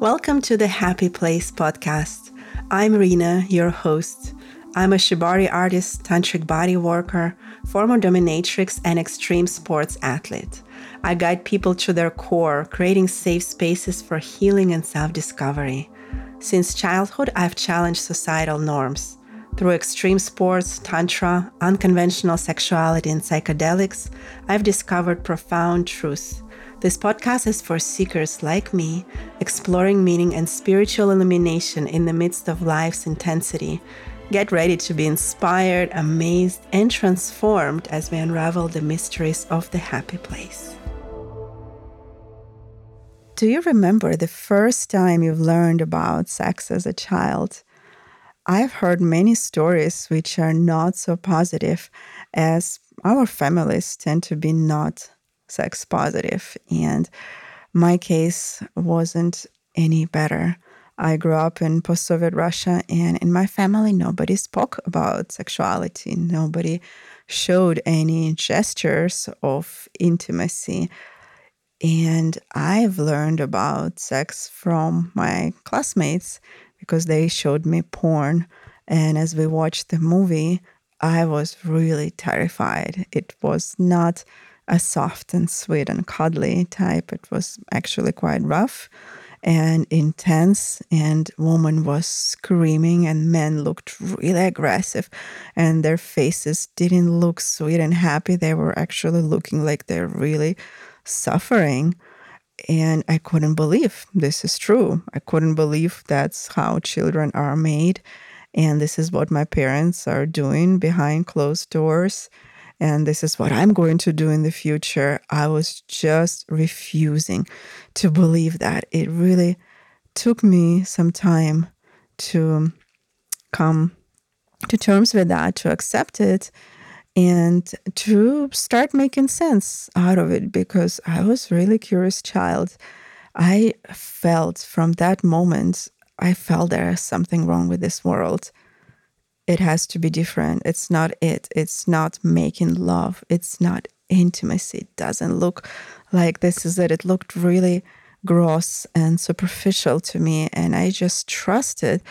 Welcome to the Happy Place podcast. I'm Rina, your host. I'm a Shibari artist, tantric body worker, former dominatrix, and extreme sports athlete. I guide people to their core, creating safe spaces for healing and self discovery. Since childhood, I've challenged societal norms. Through extreme sports, tantra, unconventional sexuality, and psychedelics, I've discovered profound truths this podcast is for seekers like me, exploring meaning and spiritual illumination in the midst of life's intensity. Get ready to be inspired, amazed, and transformed as we unravel the mysteries of the happy place. Do you remember the first time you've learned about sex as a child? I've heard many stories which are not so positive, as our families tend to be not sex positive. And my case wasn't any better. I grew up in post Soviet Russia, and in my family, nobody spoke about sexuality. Nobody showed any gestures of intimacy. And I've learned about sex from my classmates because they showed me porn. And as we watched the movie, I was really terrified. It was not a soft and sweet and cuddly type. It was actually quite rough and intense and woman was screaming and men looked really aggressive and their faces didn't look sweet and happy they were actually looking like they're really suffering and i couldn't believe this is true i couldn't believe that's how children are made and this is what my parents are doing behind closed doors and this is what I'm going to do in the future. I was just refusing to believe that. It really took me some time to come to terms with that, to accept it, and to start making sense out of it because I was really curious child. I felt from that moment, I felt there's something wrong with this world it has to be different. It's not it. It's not making love. It's not intimacy. It doesn't look like this is it. It looked really gross and superficial to me. And I just trusted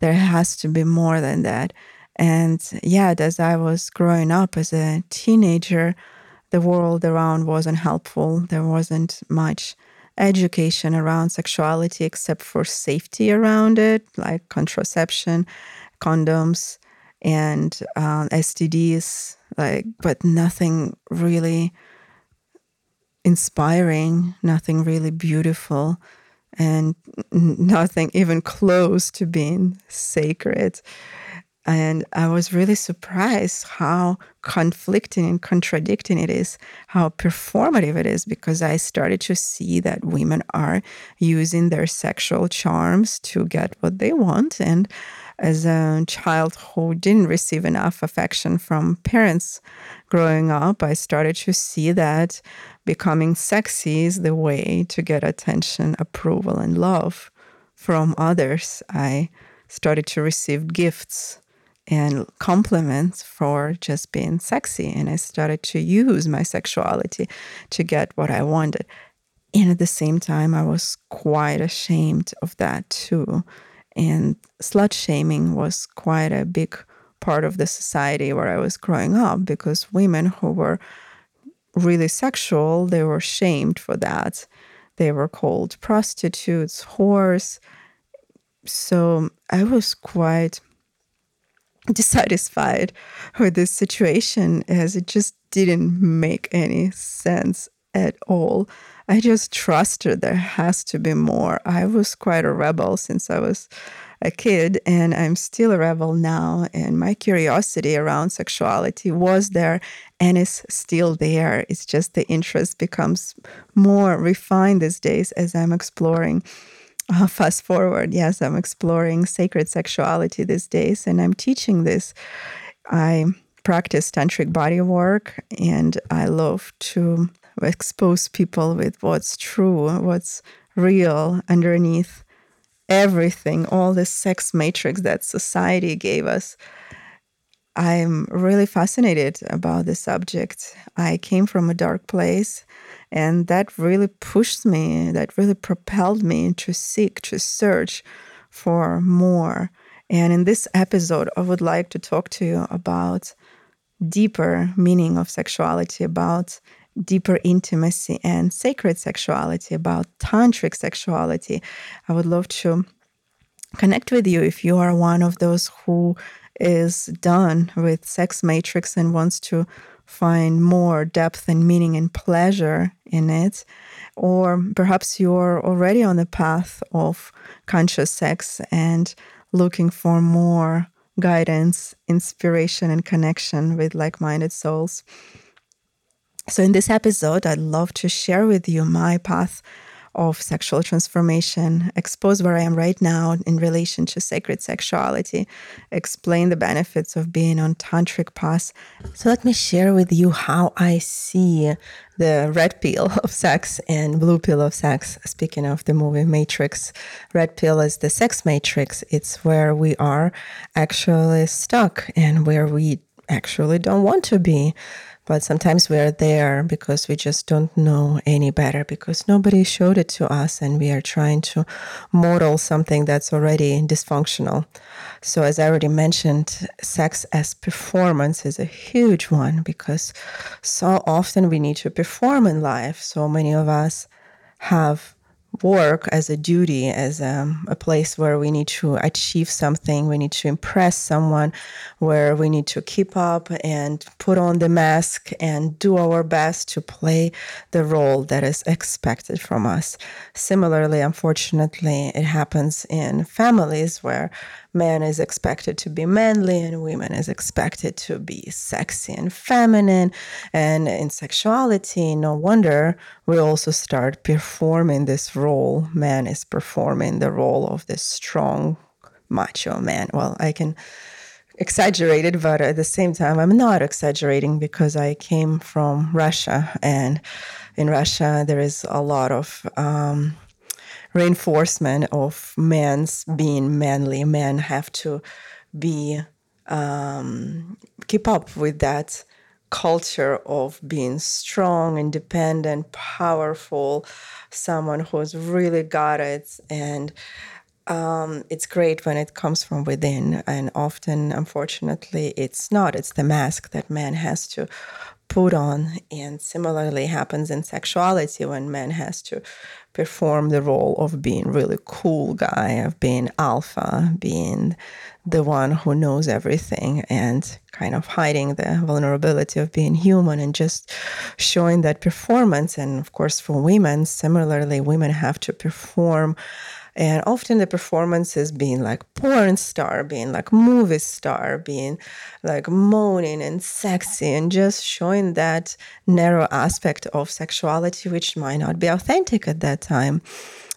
there has to be more than that. And yet, as I was growing up as a teenager, the world around wasn't helpful. There wasn't much education around sexuality except for safety around it, like contraception, condoms, and um, STDs, like, but nothing really inspiring, nothing really beautiful, and nothing even close to being sacred. And I was really surprised how conflicting and contradicting it is, how performative it is, because I started to see that women are using their sexual charms to get what they want. And as a child who didn't receive enough affection from parents growing up, I started to see that becoming sexy is the way to get attention, approval, and love from others. I started to receive gifts and compliments for just being sexy. And I started to use my sexuality to get what I wanted. And at the same time, I was quite ashamed of that too and slut shaming was quite a big part of the society where I was growing up because women who were really sexual, they were shamed for that. They were called prostitutes, whores. So I was quite dissatisfied with this situation as it just didn't make any sense at all. I just trusted there has to be more. I was quite a rebel since I was a kid, and I'm still a rebel now. And my curiosity around sexuality was there and is still there. It's just the interest becomes more refined these days as I'm exploring. Uh, fast forward, yes, I'm exploring sacred sexuality these days, and I'm teaching this. I practice tantric body work, and I love to expose people with what's true, what's real underneath everything, all the sex matrix that society gave us. I'm really fascinated about the subject. I came from a dark place And that really pushed me, that really propelled me to seek, to search for more. And in this episode, I would like to talk to you about deeper meaning of sexuality, about deeper intimacy and sacred sexuality, about tantric sexuality. I would love to connect with you if you are one of those who is done with sex matrix and wants to find more depth and meaning and pleasure in it or perhaps you're already on the path of conscious sex and looking for more guidance inspiration and connection with like-minded souls so in this episode i'd love to share with you my path of sexual transformation, expose where I am right now in relation to sacred sexuality, explain the benefits of being on tantric path. So let me share with you how I see the red pill of sex and blue pill of sex. Speaking of the movie Matrix, red pill is the sex matrix. It's where we are actually stuck and where we actually don't want to be but sometimes we are there because we just don't know any better because nobody showed it to us and we are trying to model something that's already dysfunctional. So, as I already mentioned, sex as performance is a huge one because so often we need to perform in life. So many of us have work as a duty, as a, a, place where we need to achieve something, we need to impress someone, where we need to keep up and put on the mask and do our best to play the role that is expected from us. Similarly, unfortunately, it happens in families where man is expected to be manly and women is expected to be sexy and feminine. And in sexuality no wonder we also start performing this role. Man is performing the role of this strong macho man. Well i can exaggerate it but at the same time i'm not exaggerating because i came from russia. And in russia there is a lot of um, reinforcement of men's being manly. Men have to be um, keep up with that culture of being strong, independent, powerful, someone who's really got it. And um, it's great when it comes from within. And often, unfortunately, it's not. It's the mask that man has to put on. And similarly happens in sexuality when man has to perform the role of being really cool guy, of being alpha, being the one who knows everything and kind of hiding the vulnerability of being human and just showing that performance. And of course, for women, similarly, women have to perform and often the performances being like porn star, being like movie star, being like moaning and sexy, and just showing that narrow aspect of sexuality, which might not be authentic at that time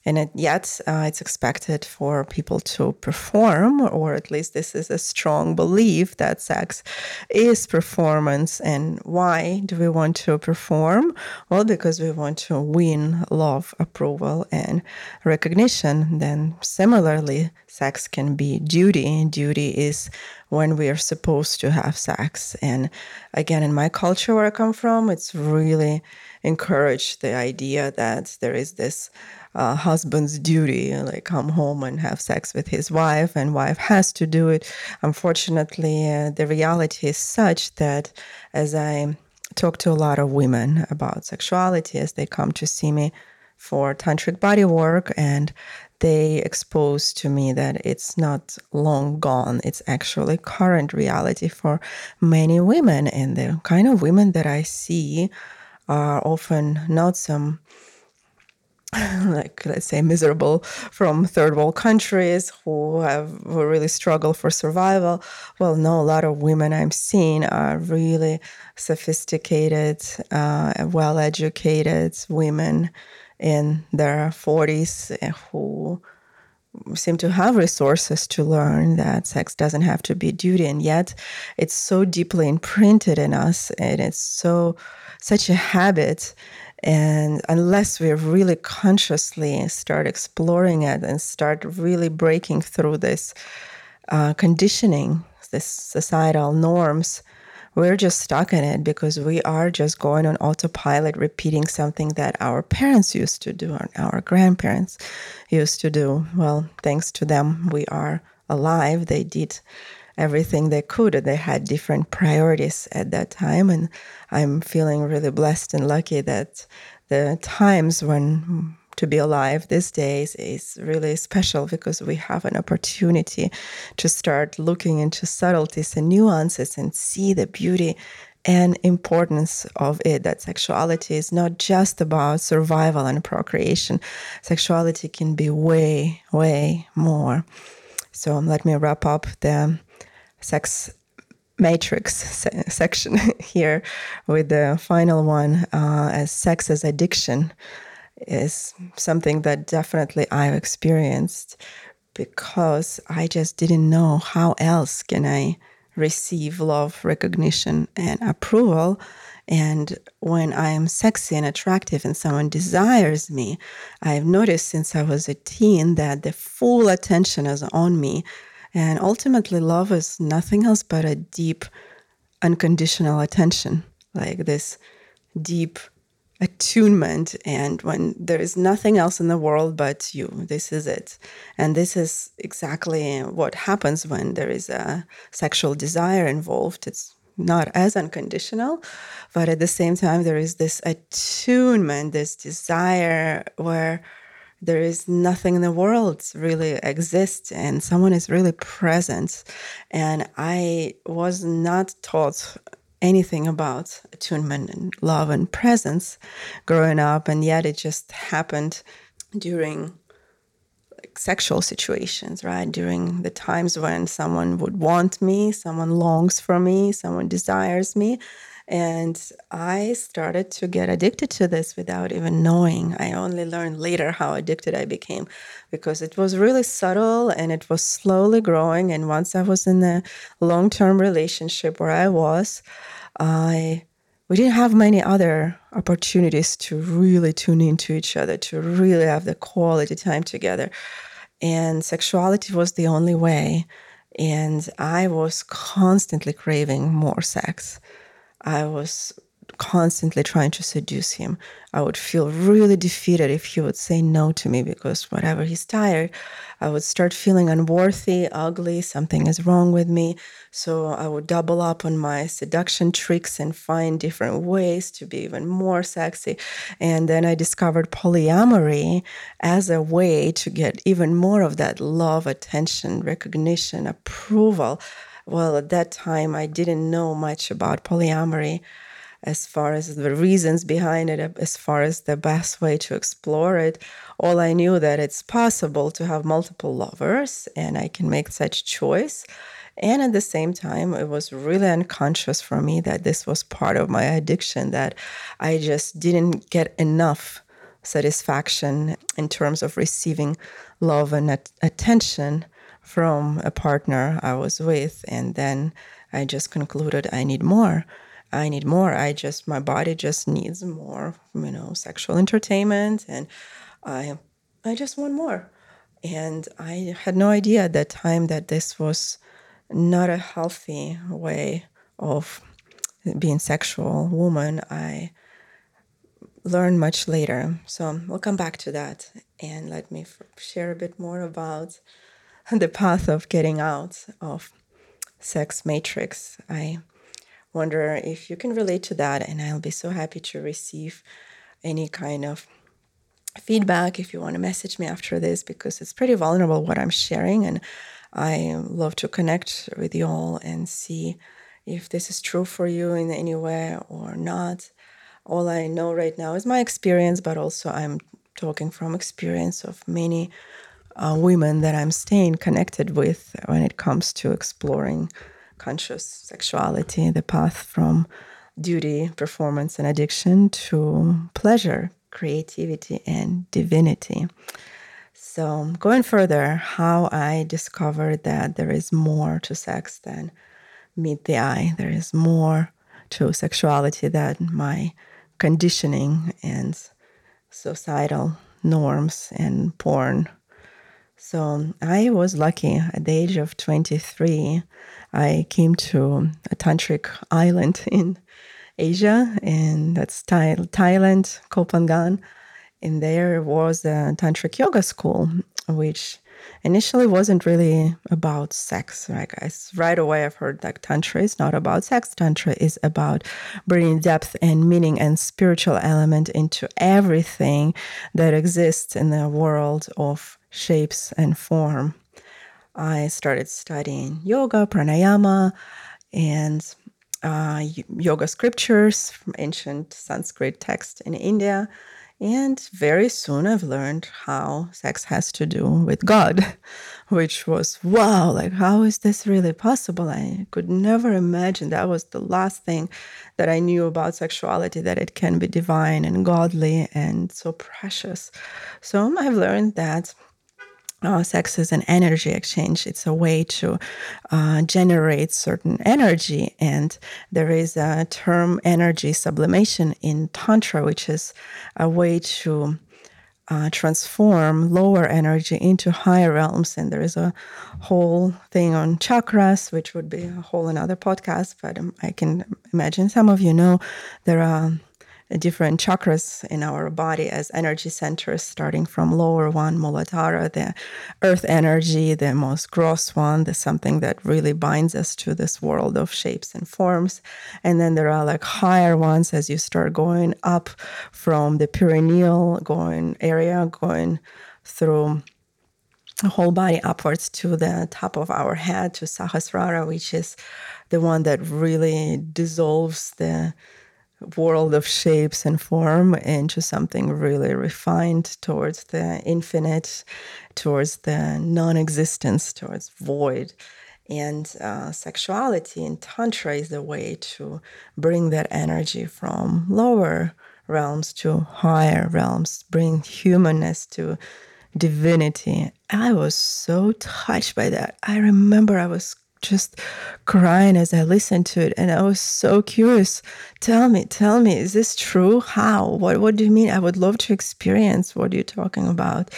and it, yet uh, it's expected for people to perform, or at least this is a strong belief that sex is performance. And why do we want to perform? Well, because we want to win love, approval, and recognition. Then, similarly, sex can be duty. Duty is when we are supposed to have sex. And again, in my culture where I come from, it's really encouraged the idea that there is this uh, husband's duty, like come home and have sex with his wife, and wife has to do it. Unfortunately, uh, the reality is such that as I talk to a lot of women about sexuality as they come to see me for tantric body work and they expose to me that it's not long gone it's actually current reality for many women and the kind of women that i see are often not some like let's say miserable from third world countries who have who really struggle for survival. Well no a lot of women i'm seeing are really sophisticated uh, well educated women in their 40s who seem to have resources to learn that sex doesn't have to be duty. And yet it's so deeply imprinted in us and it's so such a habit and unless we really consciously start exploring it and start really breaking through this uh, conditioning, this societal norms, we're just stuck in it because we are just going on autopilot, repeating something that our parents used to do or our grandparents used to do. Well, thanks to them, we are alive. They did everything they could. And they had different priorities at that time. And I'm feeling really blessed and lucky that the times when mm, to be alive these days is really special because we have an opportunity to start looking into subtleties and nuances and see the beauty and importance of it that sexuality is not just about survival and procreation sexuality can be way way more so let me wrap up the sex matrix se- section here with the final one uh, as sex as addiction is something that definitely I've experienced because I just didn't know how else can I receive love, recognition, and approval. And when I am sexy and attractive and someone desires me, I've noticed since I was a teen that the full attention is on me. And ultimately, love is nothing else but a deep, unconditional attention, like this deep attunement. And when there is nothing else in the world but you this is it. And this is exactly what happens when there is a sexual desire involved. It's not as unconditional but at the same time there is this attunement this desire where there is nothing in the world really exists and someone is really present and i was not taught anything about attunement and love and presence growing up, and yet it just happened during sexual situations, right? During the times when someone would want me, someone longs for me, someone desires me. And I started to get addicted to this without even knowing. I only learned later how addicted I became because it was really subtle and it was slowly growing. And once I was in a long term relationship where I was, I we didn't have many other opportunities to really tune into each other, to really have the quality time together. And sexuality was the only way. And I was constantly craving more sex. I was constantly trying to seduce him. I would feel really defeated if he would say no to me because whatever he's tired, I would start feeling unworthy, ugly, something is wrong with me. So I would double up on my seduction tricks and find different ways to be even more sexy. And then I discovered polyamory as a way to get even more of that love, attention, recognition, approval. Well, at that time, I didn't know much about polyamory as far as the reasons behind it, as far as the best way to explore it. All I knew that it's possible to have multiple lovers and I can make such choice. And at the same time, it was really unconscious for me that this was part of my addiction, that I just didn't get enough satisfaction in terms of receiving love and at- attention from a partner I was with. And then I just concluded I need more. I need more. I just my body just needs more, you know, sexual entertainment and I I just want more. And I had no idea at that time that this was not a healthy way of being sexual woman. I learned much later. So we'll come back to that and let me share a bit more about the path of getting out of sex matrix. I wonder if you can relate to that. And I'll be so happy to receive any kind of feedback if you want to message me after this because it's pretty vulnerable what I'm sharing. And I love to connect with you all and see if this is true for you in any way or not. All I know right now is my experience, but also I'm talking from experience of many uh, women that I'm staying connected with when it comes to exploring conscious sexuality, the path from duty, performance, and addiction to pleasure, creativity, and divinity. So, going further, how I discovered that there is more to sex than meet the eye, there is more to sexuality than my conditioning and societal norms and porn So I was lucky at the age of 23. I came to a tantric island in Asia, and that's Thai- Thailand, Koh Phangan. And there was a tantric yoga school, which initially wasn't really about sex. Right, guys? Right away, I've heard that tantra is not about sex. Tantra is about bringing depth and meaning and spiritual element into everything that exists in the world of shapes and form. I started studying yoga, pranayama, and uh, yoga scriptures from ancient Sanskrit text in India. And very soon I've learned how sex has to do with God, which was wow, like, how is this really possible? I could never imagine that was the last thing that I knew about sexuality, that it can be divine and godly and so precious. So I've learned that uh, sex is an energy exchange. It's a way to uh, generate certain energy. And there is a term energy sublimation in Tantra, which is a way to uh, transform lower energy into higher realms. And there is a whole thing on chakras, which would be a whole another podcast. But um, I can imagine some of you know there are Uh, different chakras in our body as energy centers, starting from lower one, Muladhara, the earth energy, the most gross one, the something that really binds us to this world of shapes and forms. And then there are like higher ones as you start going up from the perineal going area, going through the whole body upwards to the top of our head to Sahasrara, which is the one that really dissolves the world of shapes and form into something really refined towards the infinite, towards the non existence, towards void. And uh, sexuality in Tantra is the way to bring that energy from lower realms to higher realms, bring humanness to divinity. I was so touched by that. I remember I was just crying as I listened to it. And I was so curious. Tell me, tell me, is this true? How? What, what do you mean? I would love to experience what you're talking about.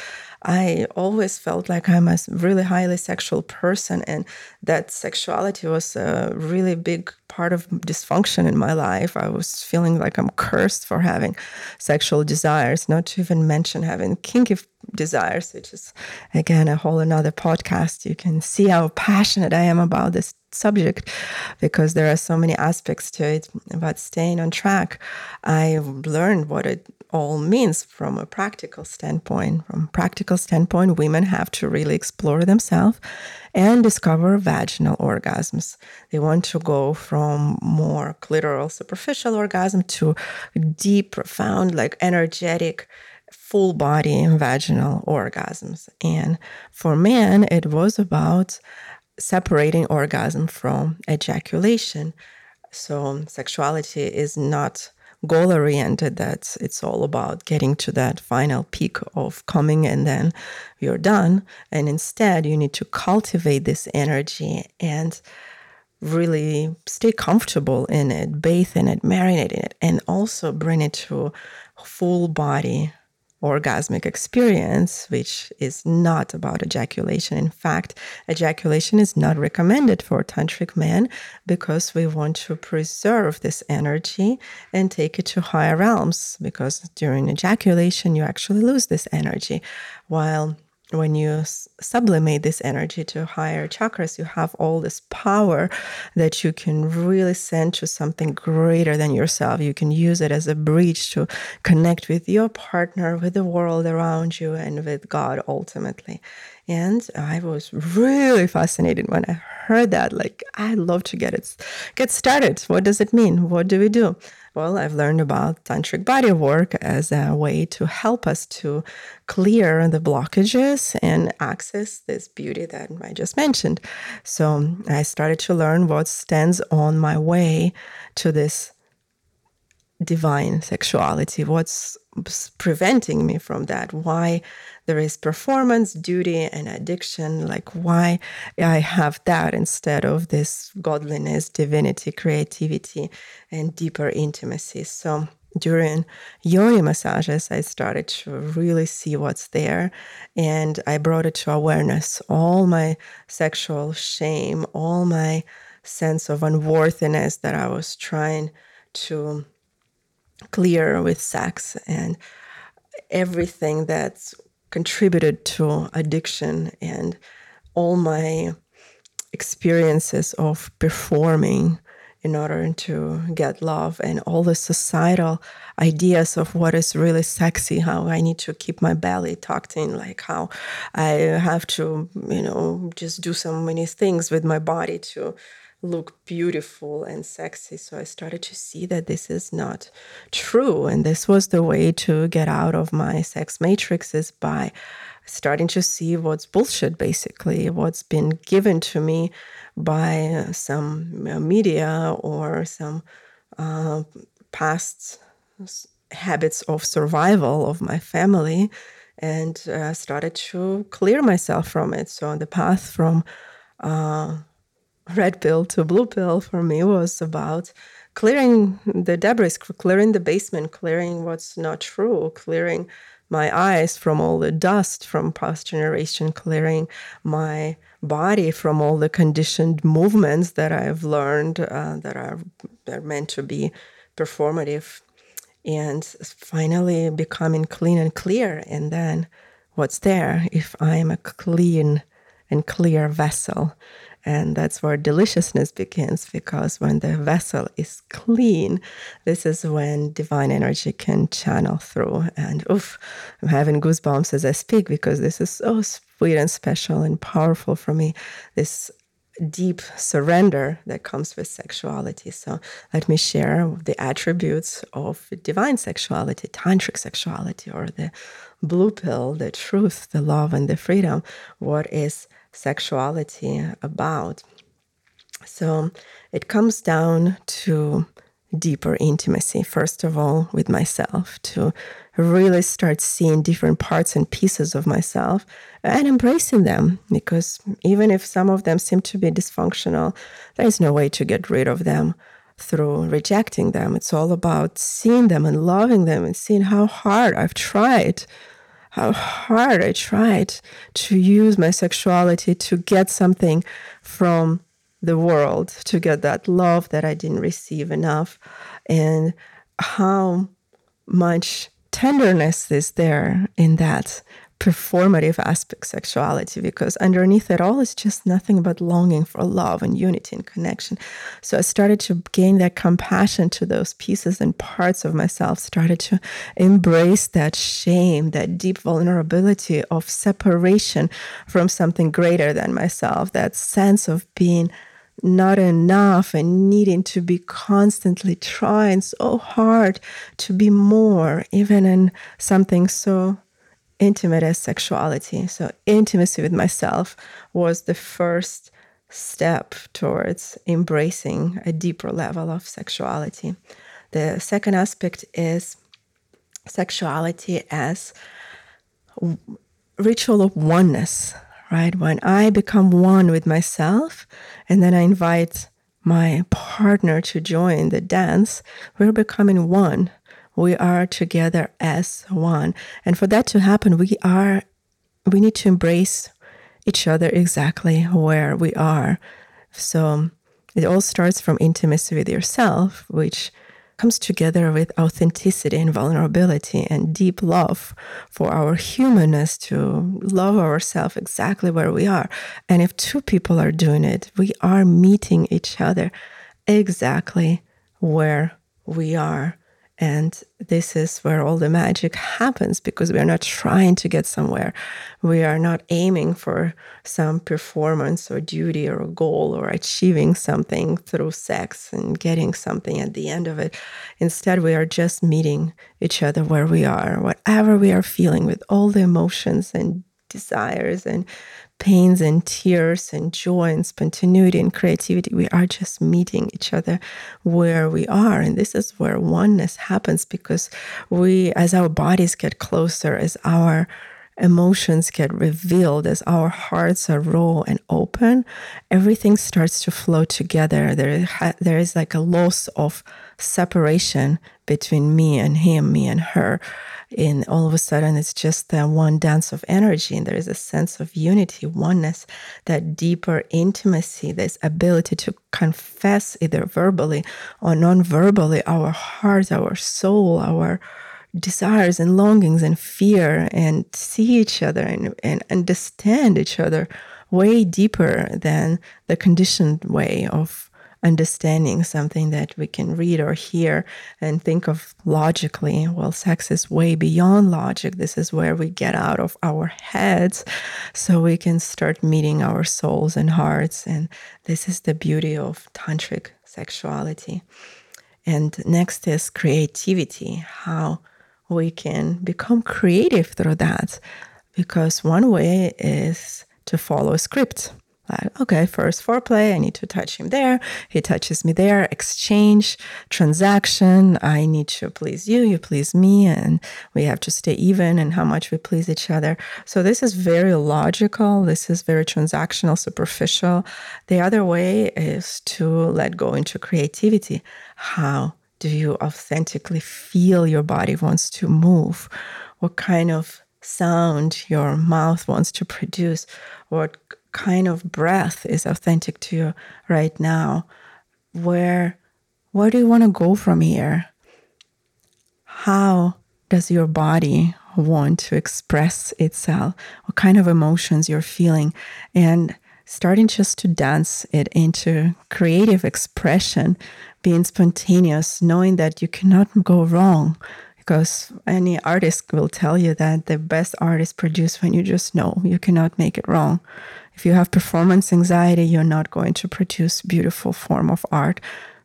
I always felt like I'm a really highly sexual person, and that sexuality was a really big part of dysfunction in my life. I was feeling like I'm cursed for having sexual desires, not to even mention having kinky desires, which is again a whole another podcast. You can see how passionate I am about this subject because there are so many aspects to it about staying on track. I learned what it all means from a practical standpoint. From practical standpoint, women have to really explore themselves and discover vaginal orgasms. They want to go from more clitoral, superficial orgasm to deep, profound, like energetic, full body vaginal orgasms. And for men, it was about separating orgasm from ejaculation. So sexuality is not goal oriented that it's all about getting to that final peak of coming and then you're done. And instead, you need to cultivate this energy and really stay comfortable in it, bathe in it, marinate in it, and also bring it to full body orgasmic experience, which is not about ejaculation. In fact, ejaculation is not recommended for tantric men because we want to preserve this energy and take it to higher realms because during ejaculation, you actually lose this energy. While when you sublimate this energy to higher chakras, you have all this power that you can really send to something greater than yourself. You can use it as a bridge to connect with your partner, with the world around you, and with God ultimately. And I was really fascinated when I heard that. Like, I'd love to get it get started. What does it mean? What do we do? Well, I've learned about tantric body work as a way to help us to clear the blockages and access this beauty that I just mentioned. So I started to learn what stands on my way to this divine sexuality, what's preventing me from that, why there is performance, duty, and addiction. Like, why I have that instead of this godliness, divinity, creativity, and deeper intimacy. So, during yoni massages, I started to really see what's there. And I brought it to awareness all my sexual shame, all my sense of unworthiness that I was trying to clear with sex, and everything that's contributed to addiction, and all my experiences of performing in order to get love and all the societal ideas of what is really sexy how i need to keep my belly tucked in like how i have to you know just do so many things with my body to look beautiful and sexy. So i started to see that this is not true. And this was the way to get out of my sex matrices by starting to see what's bullshit basically what's been given to me by some media or some uh, past habits of survival of my family. And uh, started to clear myself from it. So on the path from uh, red pill to blue pill for me was about clearing the debris, clearing the basement, clearing what's not true, clearing my eyes from all the dust from past generation, clearing my body from all the conditioned movements that I've learned uh, that are, are meant to be performative, and finally becoming clean and clear. And then what's there if I am a clean and clear vessel? And that's where deliciousness begins because when the vessel is clean, this is when divine energy can channel through. And oof, I'm having goosebumps as I speak because this is so sweet and special and powerful for me. This deep surrender that comes with sexuality. So let me share the attributes of divine sexuality, tantric sexuality, or the blue pill, the truth, the love, and the freedom. What is sexuality about. So it comes down to deeper intimacy, first of all, with myself, to really start seeing different parts and pieces of myself and embracing them. Because even if some of them seem to be dysfunctional, there is no way to get rid of them through rejecting them. It's all about seeing them and loving them and seeing how hard I've tried how hard I tried to use my sexuality to get something from the world, to get that love that I didn't receive enough, and how much tenderness is there in that performative aspect sexuality because underneath it all is just nothing but longing for love and unity and connection. So i started to gain that compassion to those pieces and parts of myself started to embrace that shame that deep vulnerability of separation from something greater than myself that sense of being not enough and needing to be constantly trying so hard to be more even in something so intimate as sexuality. So, intimacy with myself was the first step towards embracing a deeper level of sexuality. The second aspect is sexuality as ritual of oneness, right? When I become one with myself and then I invite my partner to join the dance, we're becoming one we are together as one. And for that to happen, we are we need to embrace each other exactly where we are. So it all starts from intimacy with yourself, which comes together with authenticity and vulnerability and deep love for our humanness to love ourselves exactly where we are. And if two people are doing it, we are meeting each other exactly where we are. And this is where all the magic happens because we are not trying to get somewhere. We are not aiming for some performance or duty or a goal or achieving something through sex and getting something at the end of it. Instead, we are just meeting each other where we are, whatever we are feeling with all the emotions and desires and pains and tears and joy and spontaneity and creativity. We are just meeting each other where we are. And this is where oneness happens because we, as our bodies get closer, as our emotions get revealed, as our hearts are raw and open, everything starts to flow together. There, there is like a loss of separation between me and him, me and her. And all of a sudden, it's just that one dance of energy, and there is a sense of unity, oneness, that deeper intimacy, this ability to confess either verbally or non verbally our heart, our soul, our desires and longings and fear and see each other and, and understand each other way deeper than the conditioned way of understanding something that we can read or hear and think of logically. Well, sex is way beyond logic. This is where we get out of our heads so we can start meeting our souls and hearts. And this is the beauty of tantric sexuality. And next is creativity, how we can become creative through that. Because one way is to follow a script. Like, okay, first foreplay, I need to touch him there. He touches me there. Exchange, transaction. I need to please you, you please me, and we have to stay even and how much we please each other. So, this is very logical. This is very transactional, superficial. The other way is to let go into creativity. How do you authentically feel your body wants to move? What kind of sound your mouth wants to produce? What kind of breath is authentic to you right now? Where where do you want to go from here? How does your body want to express itself? What kind of emotions you're feeling? And starting just to dance it into creative expression, being spontaneous, knowing that you cannot go wrong. Because any artist will tell you that the best art is produced when you just know you cannot make it wrong. If you have performance anxiety, you're not going to produce beautiful form of art.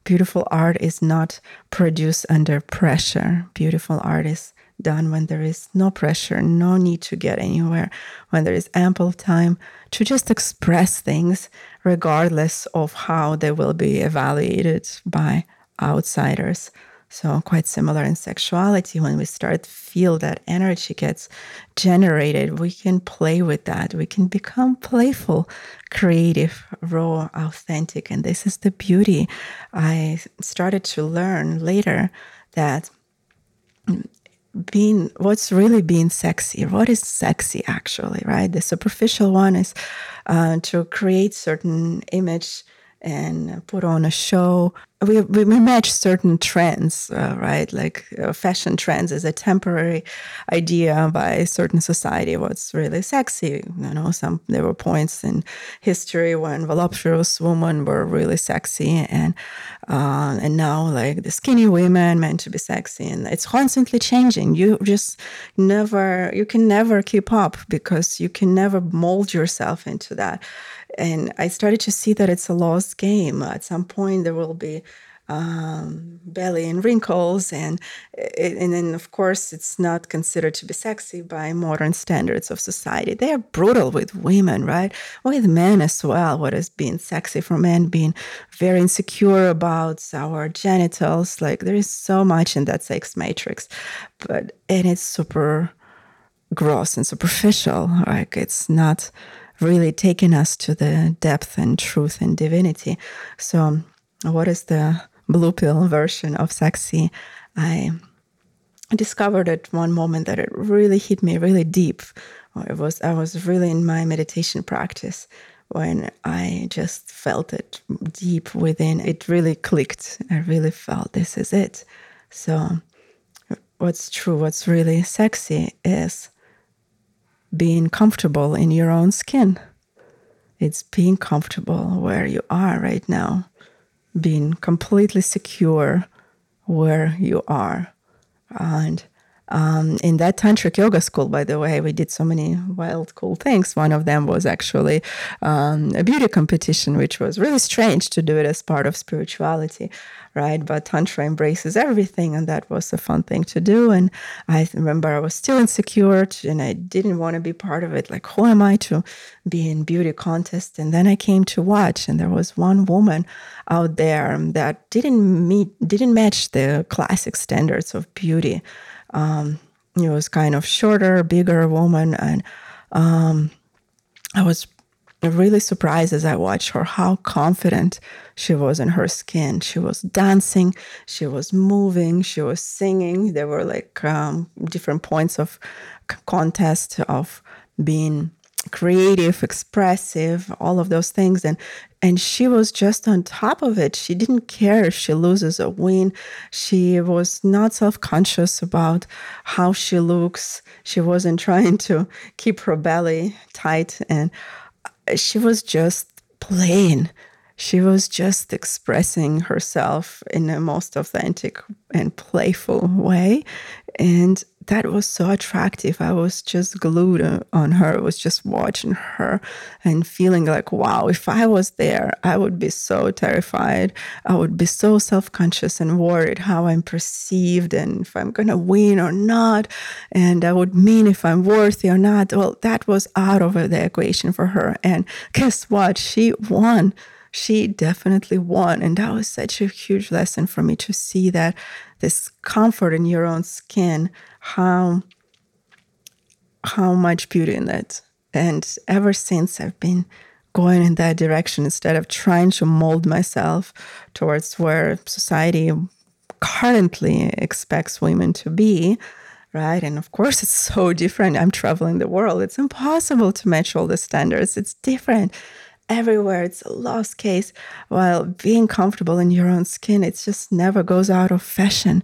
Beautiful art is not produced under pressure. Beautiful art is done when there is no pressure, no need to get anywhere, when there is ample time to just express things regardless of how they will be evaluated by outsiders. So quite similar in sexuality when we start feel that energy gets generated, we can play with that. We can become playful, creative, raw, authentic. And this is the beauty. I started to learn later that being what's really being sexy what is sexy actually right the superficial one is uh, to create certain image and put on a show. We, we match certain trends, uh, right? Like uh, fashion trends is a temporary idea by a certain society. What's really sexy, you know? Some there were points in history when voluptuous women were really sexy, and uh, and now like the skinny women meant to be sexy, and it's constantly changing. You just never, you can never keep up because you can never mold yourself into that and I started to see that it's a lost game. At some point, there will be um, belly and wrinkles, and and then of course it's not considered to be sexy by modern standards of society. They are brutal with women, right? With men as well. What is being sexy for men? Being very insecure about our genitals. Like there is so much in that sex matrix, but and it's super gross and superficial. Like it's not really taken us to the depth and truth and divinity. So, what is the blue pill version of sexy? I discovered at one moment that it really hit me really deep. It was I was really in my meditation practice when I just felt it deep within. It really clicked. I really felt this is it. So, what's true, what's really sexy is being comfortable in your own skin. It's being comfortable where you are right now, being completely secure where you are. And um, in that tantric yoga school, by the way, we did so many wild, cool things. One of them was actually um, a beauty competition, which was really strange to do it as part of spirituality right? But Tantra embraces everything, and that was a fun thing to do. And I remember I was still insecure and I didn't want to be part of it. Like, who am I to be in beauty contest? And then I came to watch, and there was one woman out there that didn't meet, didn't match the classic standards of beauty. Um, it was kind of shorter, bigger woman, and um, I was really surprised as I watched her how confident she was in her skin. She was dancing, she was moving, she was singing. There were like um, different points of contest of being creative, expressive, all of those things. And and she was just on top of it. She didn't care if she loses or win. She was not self-conscious about how she looks. She wasn't trying to keep her belly tight and she was just playing. She was just expressing herself in the most authentic and playful way. And that was so attractive. I was just glued on her. I was just watching her and feeling like, wow, if I was there, I would be so terrified. I would be so self conscious and worried how I'm perceived and if I'm going to win or not. And I would mean if I'm worthy or not. Well, that was out of the equation for her. And guess what? She won she definitely won. And that was such a huge lesson for me to see that this comfort in your own skin, how how much beauty in it. And ever since I've been going in that direction instead of trying to mold myself towards where society currently expects women to be, right? And of course, it's so different. I'm traveling the world. It's impossible to match all the standards. It's different everywhere. It's a lost case. While being comfortable in your own skin, it just never goes out of fashion.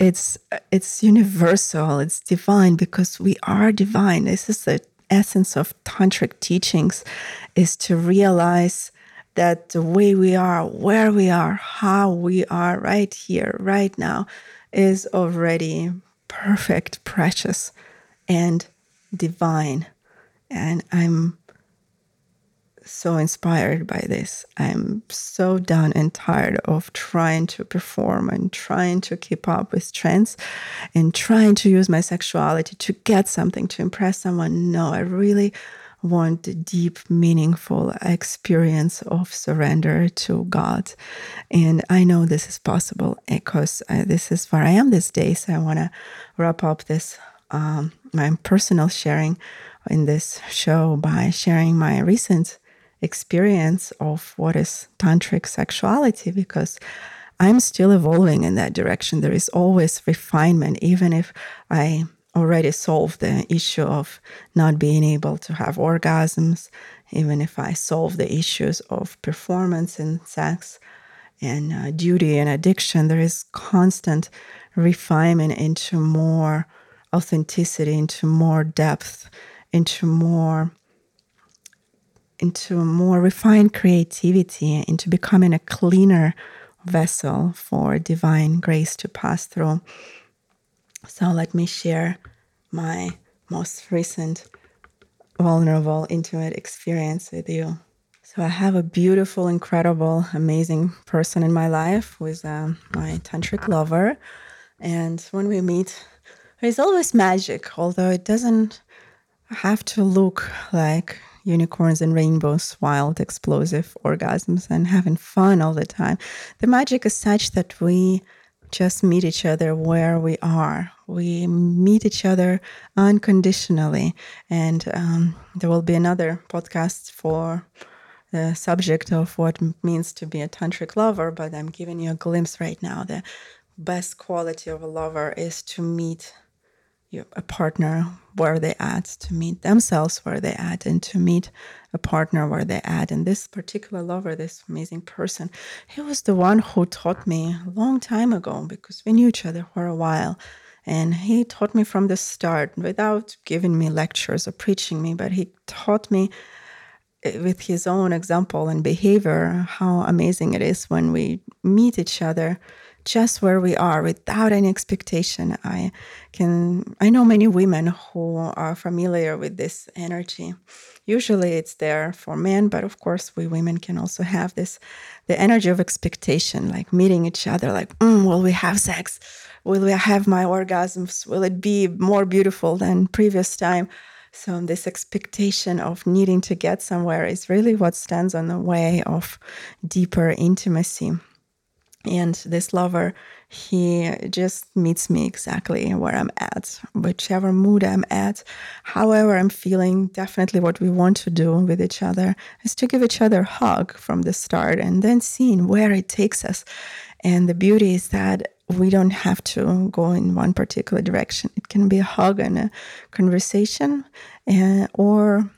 It's it's universal. It's divine because we are divine. This is the essence of tantric teachings, is to realize that the way we are, where we are, how we are, right here, right now, is already perfect, precious, and divine. And I'm so inspired by this. I'm so done and tired of trying to perform and trying to keep up with trends and trying to use my sexuality to get something to impress someone. No, I really want a deep, meaningful experience of surrender to God. And I know this is possible because uh, this is where I am this day. So I want to wrap up this, um, my personal sharing in this show by sharing my recent experience of what is tantric sexuality because I'm still evolving in that direction. There is always refinement, even if I already solved the issue of not being able to have orgasms, even if I solve the issues of performance in sex and uh, duty and addiction, there is constant refinement into more authenticity, into more depth, into more into more refined creativity, into becoming a cleaner vessel for divine grace to pass through. So let me share my most recent vulnerable, intimate experience with you. So I have a beautiful, incredible, amazing person in my life who is um, my tantric lover. And when we meet, there's always magic, although it doesn't have to look like unicorns and rainbows, wild, explosive orgasms, and having fun all the time. The magic is such that we just meet each other where we are. We meet each other unconditionally. And um, there will be another podcast for the subject of what means to be a tantric lover, but I'm giving you a glimpse right now. The best quality of a lover is to meet a partner where they at, to meet themselves where they at, and to meet a partner where they at. And this particular lover, this amazing person, he was the one who taught me a long time ago because we knew each other for a while. And he taught me from the start without giving me lectures or preaching me, but he taught me eh, with his own example and behavior how amazing it is when we meet each other just where we are without any expectation. I can I know many women who are familiar with this energy. Usually it's there for men, but of course we women can also have this the energy of expectation, like meeting each other, like, mm, will we have sex? Will we have my orgasms? Will it be more beautiful than previous time? So this expectation of needing to get somewhere is really what stands on the way of deeper intimacy And this lover, he just meets me exactly where I'm at, whichever mood I'm at, however I'm feeling. Definitely, what we want to do with each other is to give each other a hug from the start and then seeing where it takes us. And the beauty is that we don't have to go in one particular direction. It can be a hug and a conversation, and, or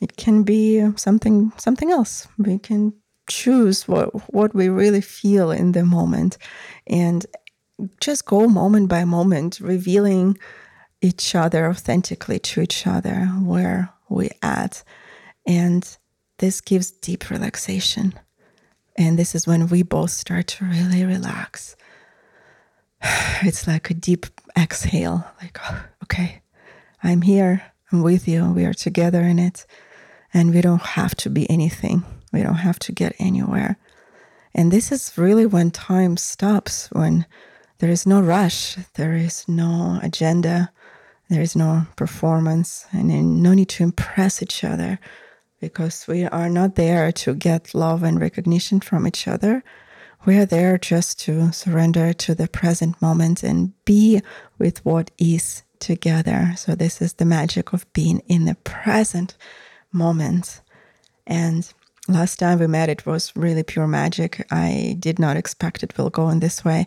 it can be something something else. We can choose what what we really feel in the moment and just go moment by moment revealing each other authentically to each other where we at. And this gives deep relaxation. And this is when we both start to really relax. It's like a deep exhale like okay i'm here i'm with you we are together in it and we don't have to be anything we don't have to get anywhere. And this is really when time stops, when there is no rush, there is no agenda, there is no performance, and no need to impress each other because we are not there to get love and recognition from each other. We are there just to surrender to the present moment and be with what is together. So, this is the magic of being in the present moment. And last time we met, it was really pure magic. I did not expect it will go in this way.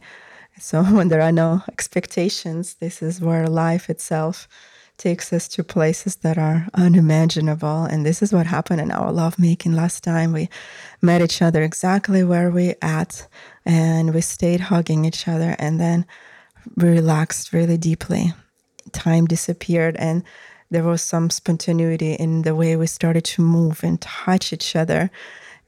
So when there are no expectations, this is where life itself takes us to places that are unimaginable. And this is what happened in our lovemaking last time. We met each other exactly where we at, and we stayed hugging each other, and then we relaxed really deeply. Time disappeared, and there was some spontaneity in the way we started to move and touch each other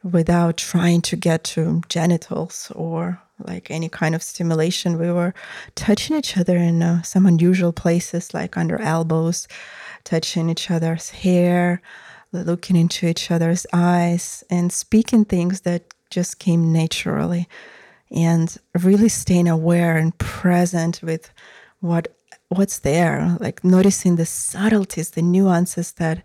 without trying to get to genitals or like any kind of stimulation. We were touching each other in uh, some unusual places, like under elbows, touching each other's hair, looking into each other's eyes, and speaking things that just came naturally. And really staying aware and present with what what's there, like noticing the subtleties, the nuances that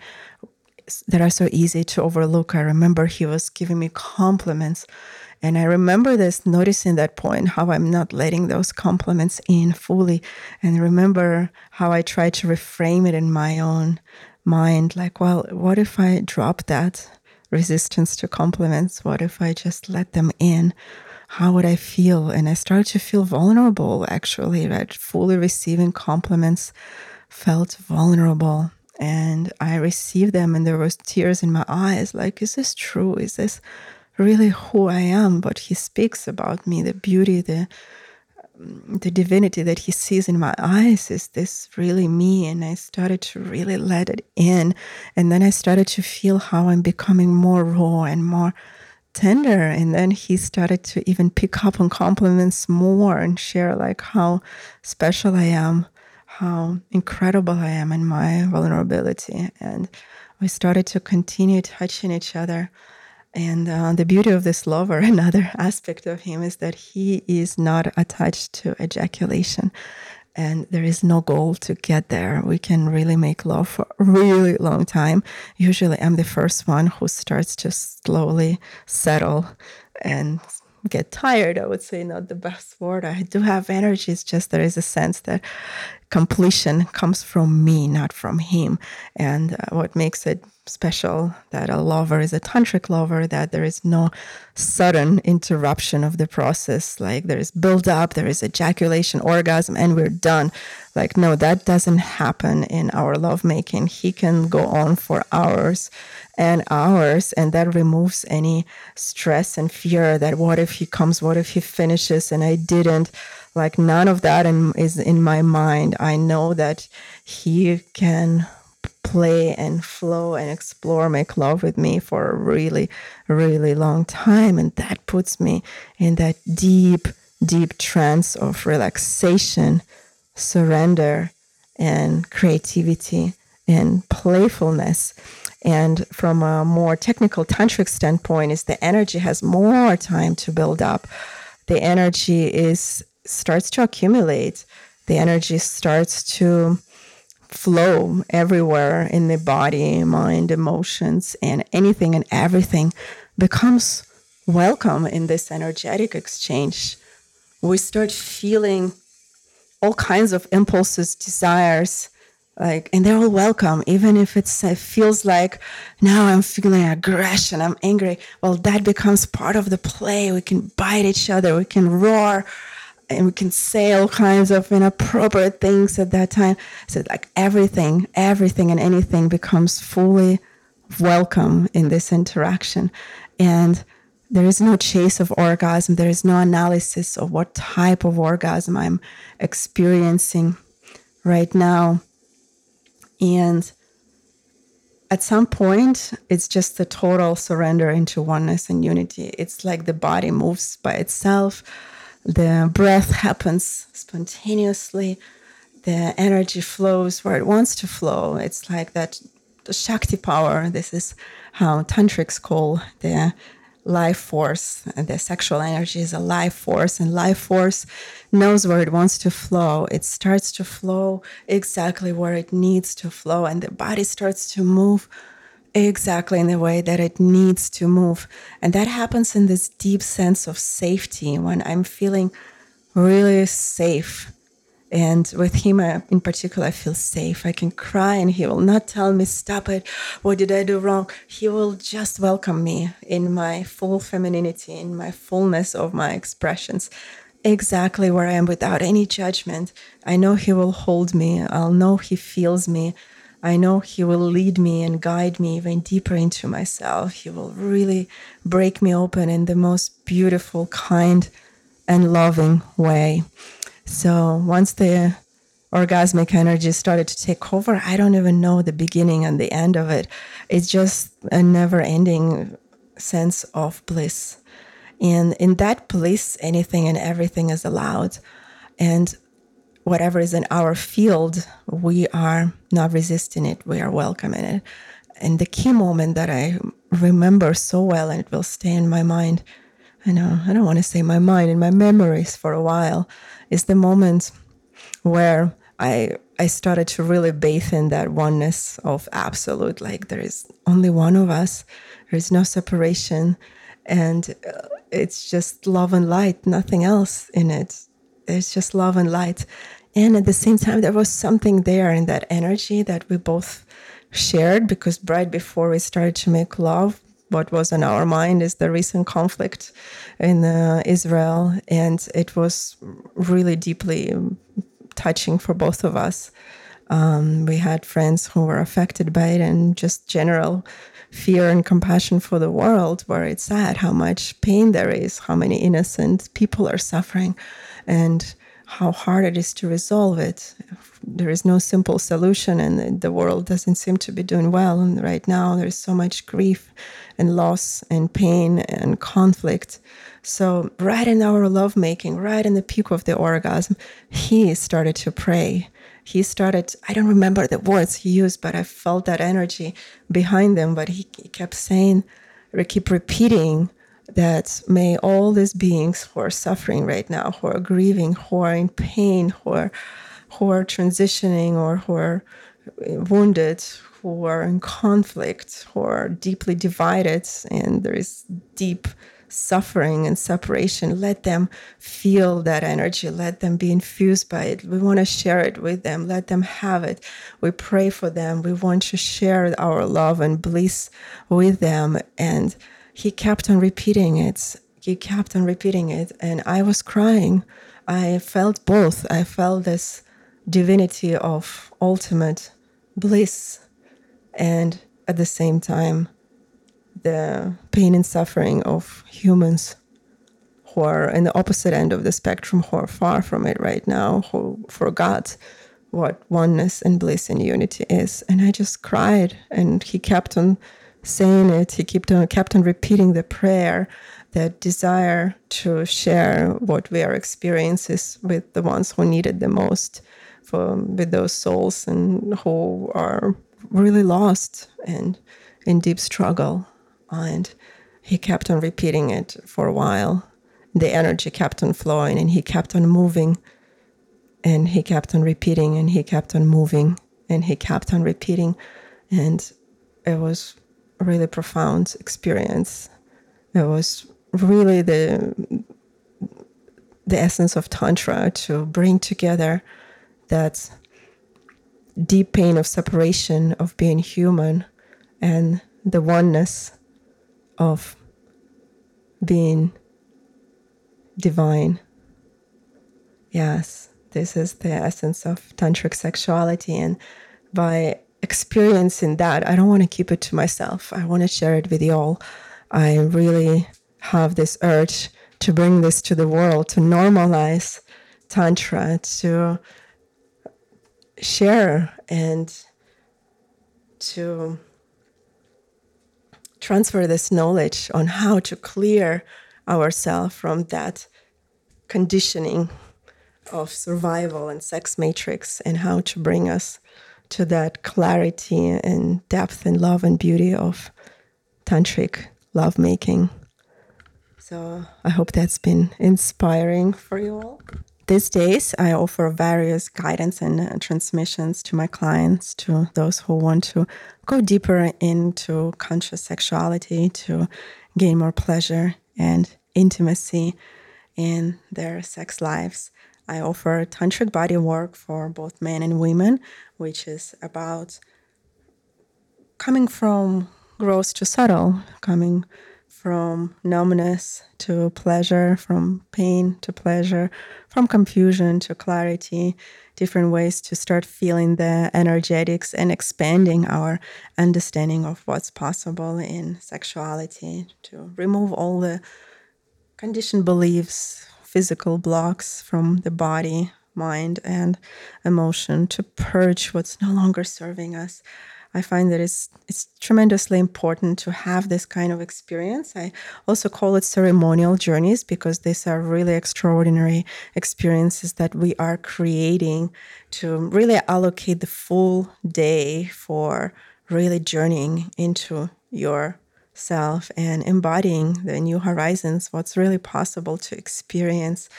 that are so easy to overlook. I remember he was giving me compliments. And I remember this, noticing that point, how I'm not letting those compliments in fully. And remember how I tried to reframe it in my own mind like, well, what if I drop that resistance to compliments? What if I just let them in? How would I feel? And I started to feel vulnerable actually, right? Fully receiving compliments felt vulnerable. And I received them and there was tears in my eyes. Like, is this true? Is this really who I am? But he speaks about me, the beauty, the mm, the divinity that he sees in my eyes is this really me and i started to really let it in and then i started to feel how i'm becoming more raw and more tender. And then he started to even pick up on compliments more and share like how special i am how incredible i am in my vulnerability. And we started to continue touching each other. And uh, the beauty of this lover another aspect of him is that he is not attached to ejaculation and there is no goal to get there. We can really make love for a really long time. Usually, I'm the first one who starts to slowly settle and get tired. I would say not the best word. I do have energy. It's just there is a sense that completion comes from me, not from him. And uh, what makes it special that a lover is a tantric lover, that there is no sudden interruption of the process. Like there is build up, there is ejaculation, orgasm, and we're done. Like, no, that doesn't happen in our lovemaking. He can go on for hours and hours, and that removes any stress and fear that what if he comes, what if he finishes, and I didn't like none of that in, is in my mind. I know that he can play and flow and explore, make love with me for a really, really long time. And that puts me in that deep, deep trance of relaxation, surrender, and creativity and playfulness. And from a more technical tantric standpoint, is the energy has more time to build up. The energy is starts to accumulate. The energy starts to flow everywhere in the body, mind, emotions, and anything and everything becomes welcome in this energetic exchange. We start feeling all kinds of impulses, desires, like, and they're all welcome, even if it's, it feels like now I'm feeling aggression, I'm angry. Well, that becomes part of the play. We can bite each other, we can roar, and we can say all kinds of inappropriate things at that time. So, like, everything, everything, and anything becomes fully welcome in this interaction. And there is no chase of orgasm. There is no analysis of what type of orgasm I'm experiencing right now. And at some point, it's just a total surrender into oneness and unity. It's like the body moves by itself, the breath happens spontaneously, the energy flows where it wants to flow. It's like that Shakti power. This is how tantrics call the life force. And the sexual energy is a life force, and life force knows where it wants to flow. It starts to flow exactly where it needs to flow, and the body starts to move exactly in the way that it needs to move. And that happens in this deep sense of safety when I'm feeling really safe and with him uh, in particular, I feel safe. I can cry and he will not tell me, stop it. What did I do wrong? He will just welcome me in my full femininity, in my fullness of my expressions, exactly where I am without any judgment. I know he will hold me. I'll know he feels me. I know he will lead me and guide me even deeper into myself. He will really break me open in the most beautiful, kind, and loving way. So once the orgasmic energy started to take over, I don't even know the beginning and the end of it. It's just a never ending sense of bliss. And in that bliss, anything and everything is allowed. And whatever is in our field, we are not resisting it, we are welcoming it. And the key moment that I remember so well, and it will stay in my mind, I know, I don't want to say my mind, in my memories for a while, is the moment where I I started to really bathe in that oneness of absolute. Like there is only one of us. There is no separation, and uh, it's just love and light. Nothing else in it. It's just love and light. And at the same time, there was something there in that energy that we both shared because right before we started to make love, what was on our mind is the recent conflict in uh, Israel, and it was really deeply touching for both of us. Um, we had friends who were affected by it, and just general fear and compassion for the world, where it's sad how much pain there is, how many innocent people are suffering, and how hard it is to resolve it. There is no simple solution, and the world doesn't seem to be doing well. And right now, there's so much grief and loss and pain and conflict. So, right in our lovemaking, right in the peak of the orgasm, he started to pray. He started, I don't remember the words he used, but I felt that energy behind them. But he, kept saying, keep repeating, that may all these beings who are suffering right now, who are grieving, who are in pain, who are, who are transitioning or who are uh, wounded, who are in conflict, who are deeply divided, and there is deep suffering and separation, let them feel that energy. Let them be infused by it. We want to share it with them. Let them have it. We pray for them. We want to share our love and bliss with them. And he kept on repeating it. He kept on repeating it. And I was crying. I felt both. I felt this divinity of ultimate bliss and at the same time the pain and suffering of humans who are in the opposite end of the spectrum who are far from it right now who forgot what oneness and bliss and unity is and i just cried and he kept on saying it. He kept on kept on repeating the prayer, the desire to share what we are experiences with the ones who need it the most, for with those souls and who are really lost and in deep struggle. And he kept on repeating it for a while. The energy kept on flowing and he kept on moving. And he kept on repeating and he kept on moving and he kept on repeating. And it was really profound experience. It was really the the essence of tantra to bring together that deep pain of separation of being human and the oneness of being divine. Yes, this is the essence of tantric sexuality. And by experiencing that, I don't want to keep it to myself. I want to share it with you all. I really have this urge to bring this to the world, to normalize Tantra, to share and to transfer this knowledge on how to clear ourselves from that conditioning of survival and sex matrix and how to bring us to that clarity and depth and love and beauty of tantric lovemaking. So I hope that's been inspiring for you all. These days, I offer various guidance and uh, transmissions to my clients, to those who want to go deeper into conscious sexuality, to gain more pleasure and intimacy in their sex lives. I offer tantric body work for both men and women, which is about coming from gross to subtle, coming from numbness to pleasure, from pain to pleasure, from confusion to clarity, different ways to start feeling the energetics and expanding our understanding of what's possible in sexuality, to remove all the conditioned beliefs, physical blocks from the body, mind, and emotion, to purge what's no longer serving us I find that it's it's tremendously important to have this kind of experience. I also call it ceremonial journeys because these are really extraordinary experiences that we are creating to really allocate the full day for really journeying into yourself and embodying the new horizons, what's really possible to experience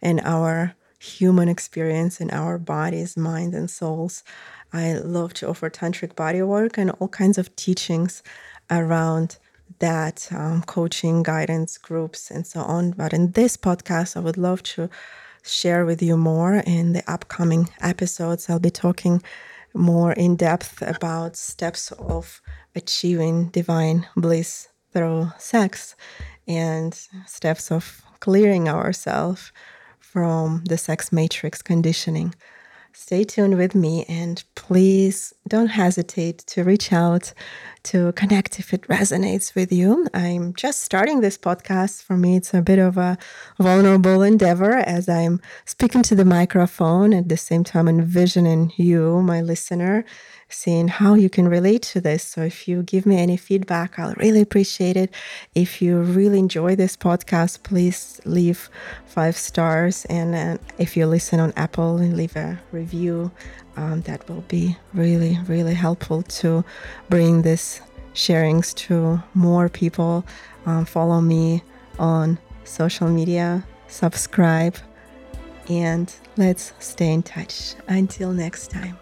in our human experience in our bodies, mind, and souls. I love to offer tantric body work and all kinds of teachings around that um, coaching, guidance, groups, and so on. But in this podcast, I would love to share with you more in the upcoming episodes. I'll be talking more in depth about steps of achieving divine bliss through sex and steps of clearing ourselves from the sex matrix conditioning stay tuned with me and please don't hesitate to reach out to connect if it resonates with you. I'm just starting this podcast. For me, it's a bit of a vulnerable endeavor as I'm speaking to the microphone at the same time envisioning you, my listener, seeing how you can relate to this. So if you give me any feedback, I'll really appreciate it. If you really enjoy this podcast, please leave five stars. And uh, if you listen on Apple and leave a review, um, that will be really, really helpful to bring this sharings to more people. Um, follow me on social media, subscribe, and let's stay in touch. Until next time.